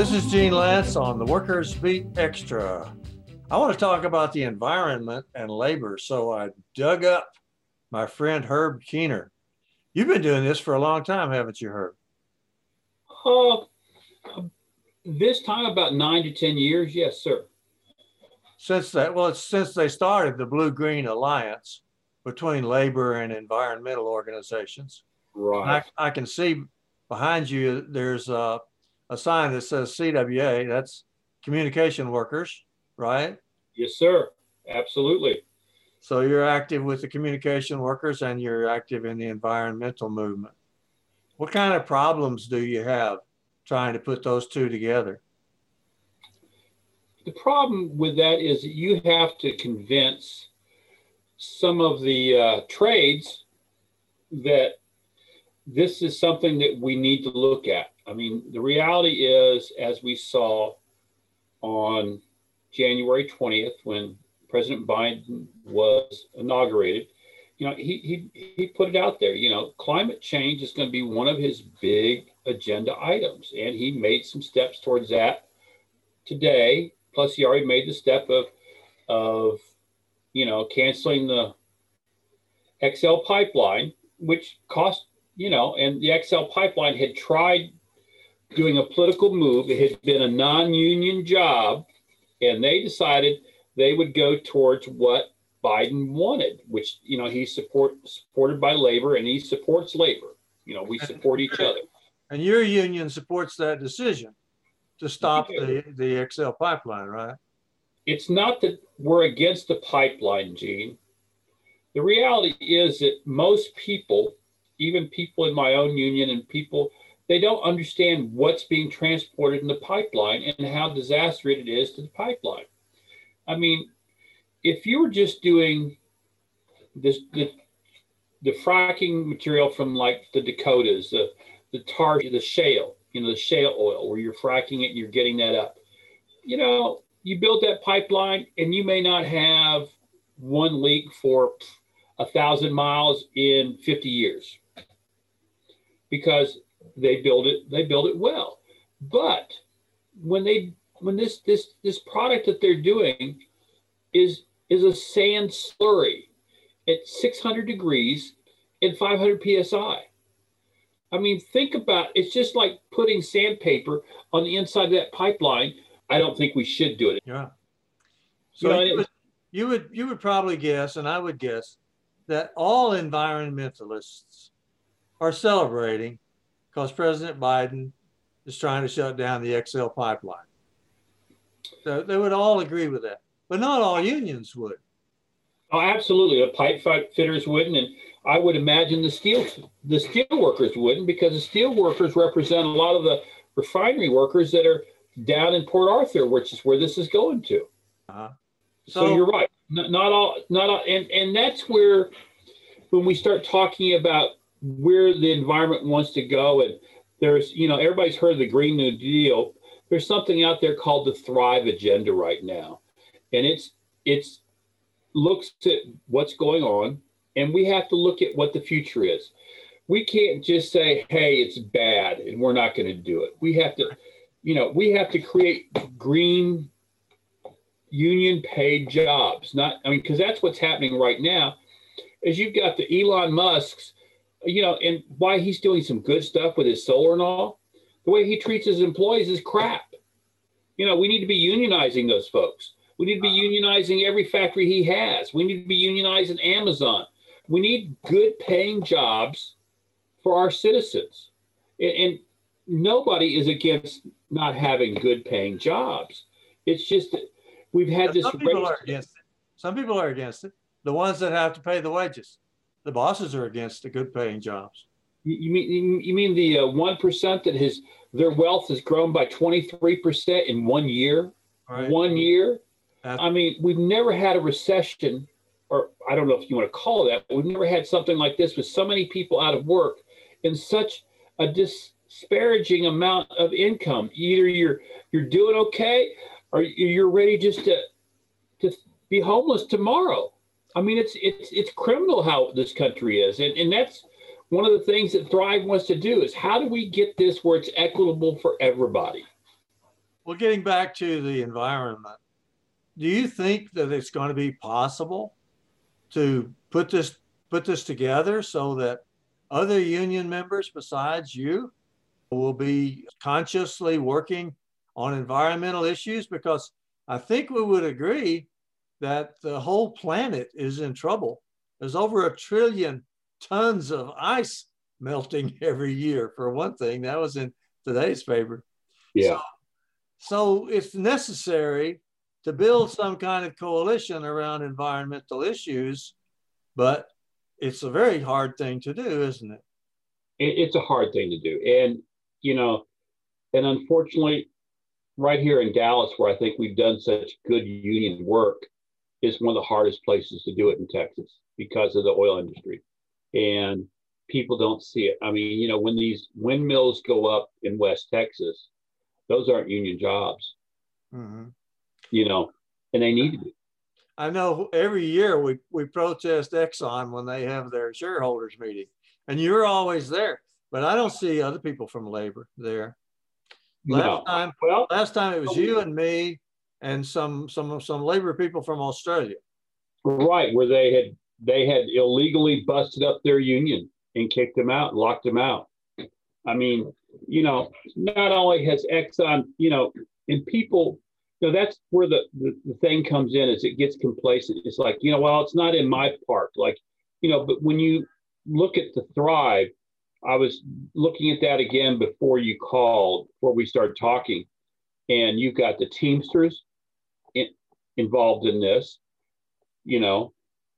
This is Gene Lantz on the Workers Beat Extra. I want to talk about the environment and labor, so I dug up my friend Herb Keener. You've been doing this for a long time, haven't you, Herb? Uh, this time about nine to 10 years, yes, sir. Since that, well, it's since they started the Blue Green Alliance between labor and environmental organizations. Right. I, I, can see behind you there's a, a sign that says CWA, that's communication workers, right? Yes, sir. Absolutely. So you're active with the communication workers and you're active in the environmental movement. What kind of problems do you have trying to put those two together? The problem with that is that you have to convince some of the uh, trades that this is something that we need to look at. I mean, the reality is, as we saw on January 20th, when President Biden was inaugurated, you know, he, he, he put it out there, you know, climate change is going to be one of his big agenda items. And he made some steps towards that today. Plus, he already made the step of, of you know, canceling the XL pipeline, which cost, you know, and the XL pipeline had tried doing a political move. It had been a non union job, and they decided they would go towards what Biden wanted, which you know he support supported by labor, and he supports labor. You know, we support each other. And your union supports that decision to stop the the XL pipeline, right? It's not that we're against the pipeline, Gene. The reality is that most people, even people in my own union and people, they don't understand what's being transported in the pipeline and how disastrous it is to the pipeline. I mean, if you were just doing this the, the fracking material from like the Dakotas, the the tar, the shale, you know, the shale oil, where you're fracking it and you're getting that up. You know, you build that pipeline and you may not have one leak for a thousand miles in 50 years because they build it, they build it well. But when they when this this this product that they're doing is is a sand slurry at 600 degrees and 500 psi. I mean, think about it's just like putting sandpaper on the inside of that pipeline. I don't think we should do it. Yeah. So you, know, you, would, you would you would probably guess, and I would guess, that all environmentalists are celebrating because President Biden is trying to shut down the XL pipeline. So they would all agree with that but not all unions would. Oh, absolutely. The pipe fitters wouldn't, and I would imagine the steel the steel workers wouldn't, because the steel workers represent a lot of the refinery workers that are down in Port Arthur, which is where this is going to. Uh-huh. So, so, you're right. Not, not all, not all, and and that's where when we start talking about where the environment wants to go, and there's you know everybody's heard of the Green New Deal. There's something out there called the Thrive Agenda right now and it's it's looks at what's going on and we have to look at what the future is. We can't just say hey it's bad and we're not going to do it. We have to you know we have to create green union paid jobs. Not i mean because that's what's happening right now is you've got the elon musk's you know and why he's doing some good stuff with his solar and all the way he treats his employees is crap. You know we need to be unionizing those folks. We need to be uh-huh. unionizing every factory he has. We need to be unionizing Amazon. We need good paying jobs for our citizens. And, and nobody is against not having good paying jobs. It's just we've had this. Some people are against it. Some people are against it. The ones that have to pay the wages. The bosses are against the good paying jobs. You mean you mean the uh, one uh, that has their wealth has grown by twenty three percent in one year? Right. One year. I mean, we've never had a recession, I don't know if you want to call it that. We've never had something like this with so many people out of work and such a disparaging amount of income. Either you're you're doing okay, or you're ready just to to be homeless tomorrow. I mean, it's it's it's criminal how this country is, and and that's one of the things that Thrive wants to do is how do we get this where it's equitable for everybody. Well, getting back to the environment, do you think that it's going to be possible to put this put this together so that other union members besides you will be consciously working on environmental issues because I think we would agree that the whole planet is in trouble. There's over a trillion tons of ice melting every year, for one thing. That was in today's paper. Yeah. So, so it's necessary to build some kind of coalition around environmental issues, but it's a very hard thing to do, isn't it? it it's a hard thing to do. And, you know, and unfortunately, right here in Dallas, where I think we've done such good union work, is one of the hardest places to do it in Texas because of the oil industry. And people don't see it. I mean, you know, when these windmills go up in West Texas, those aren't union jobs, mm-hmm. You know, and they need to be. I know every year we, we protest Exxon when they have their shareholders meeting, and you're always there, but I don't see other people from labor there. Last no. time, well, last time it was you and me and some some some labor people from Australia. Right, where they had they had illegally busted up their union and kicked them out, locked them out. I mean, you know, not only has Exxon, you know, and people, know, that's where the, the, the thing comes in is it gets complacent. It's like, you know, well, it's not in my park. Like, you know, but when you look at the Thrive, I was looking at that again before you called, before we started talking, and you've got the Teamsters in, involved in this, you know,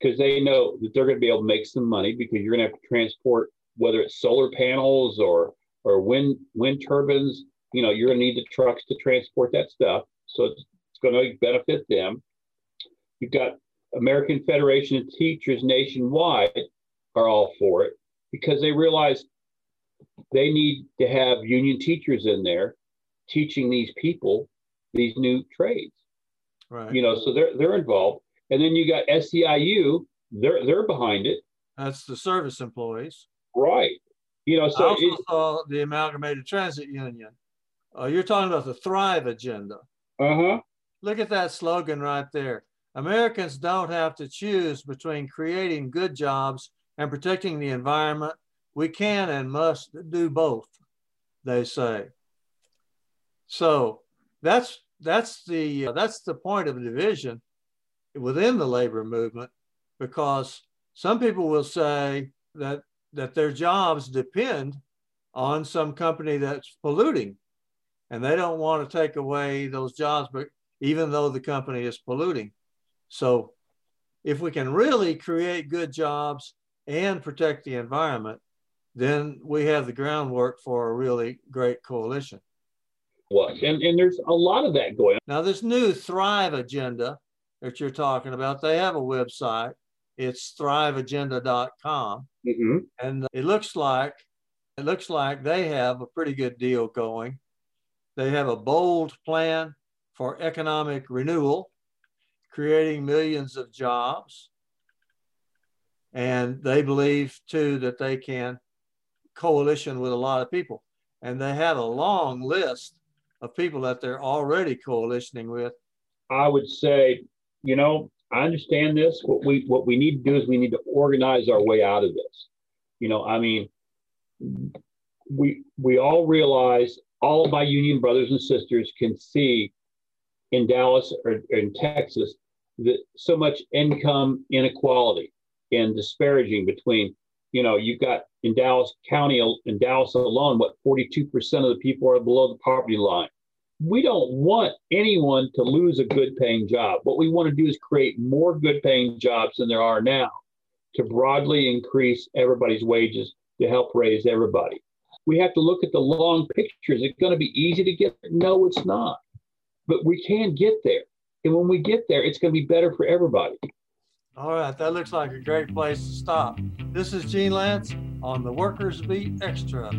because they know that they're going to be able to make some money because you're going to have to transport whether it's solar panels or or wind wind turbines. You know, you're going to need the trucks to transport that stuff, so it's, it's going to benefit them. You've got American Federation of Teachers nationwide are all for it because they realize they need to have union teachers in there teaching these people these new trades. Right. You know, so they're they're involved. And then you got SEIU, they're they're behind it. That's the service employees. Right. You know, so I also it, saw the Amalgamated Transit Union. Uh, you're talking about the Thrive agenda. Uh-huh. Look at that slogan right there. Americans don't have to choose between creating good jobs and protecting the environment. We can and must do both, they say. So that's that's the uh, that's the point of division within the labor movement because some people will say that that their jobs depend on some company that's polluting and they don't want to take away those jobs but even though the company is polluting so if we can really create good jobs and protect the environment then we have the groundwork for a really great coalition was and, and there's a lot of that going on now this new thrive agenda that you're talking about, they have a website. It's thriveagenda.com. Mm-hmm. And it looks like it looks like they have a pretty good deal going. They have a bold plan for economic renewal, creating millions of jobs. And they believe too that they can coalition with a lot of people. And they have a long list of people that they're already coalitioning with. I would say you know, I understand this. What we what we need to do is we need to organize our way out of this. You know, I mean, we we all realize all of my union brothers and sisters can see in Dallas or, or in Texas that so much income inequality and disparaging between, you know, you've got in Dallas County, in Dallas alone, what 42% of the people are below the poverty line we don't want anyone to lose a good paying job. What we want to do is create more good paying jobs than there are now to broadly increase everybody's wages to help raise everybody. We have to look at the long picture. Is it going to be easy to get there? No, it's not. But we can get there. And when we get there, it's going to be better for everybody. All right, that looks like a great place to stop. This is Gene Lantz on the Workers Beat Extra.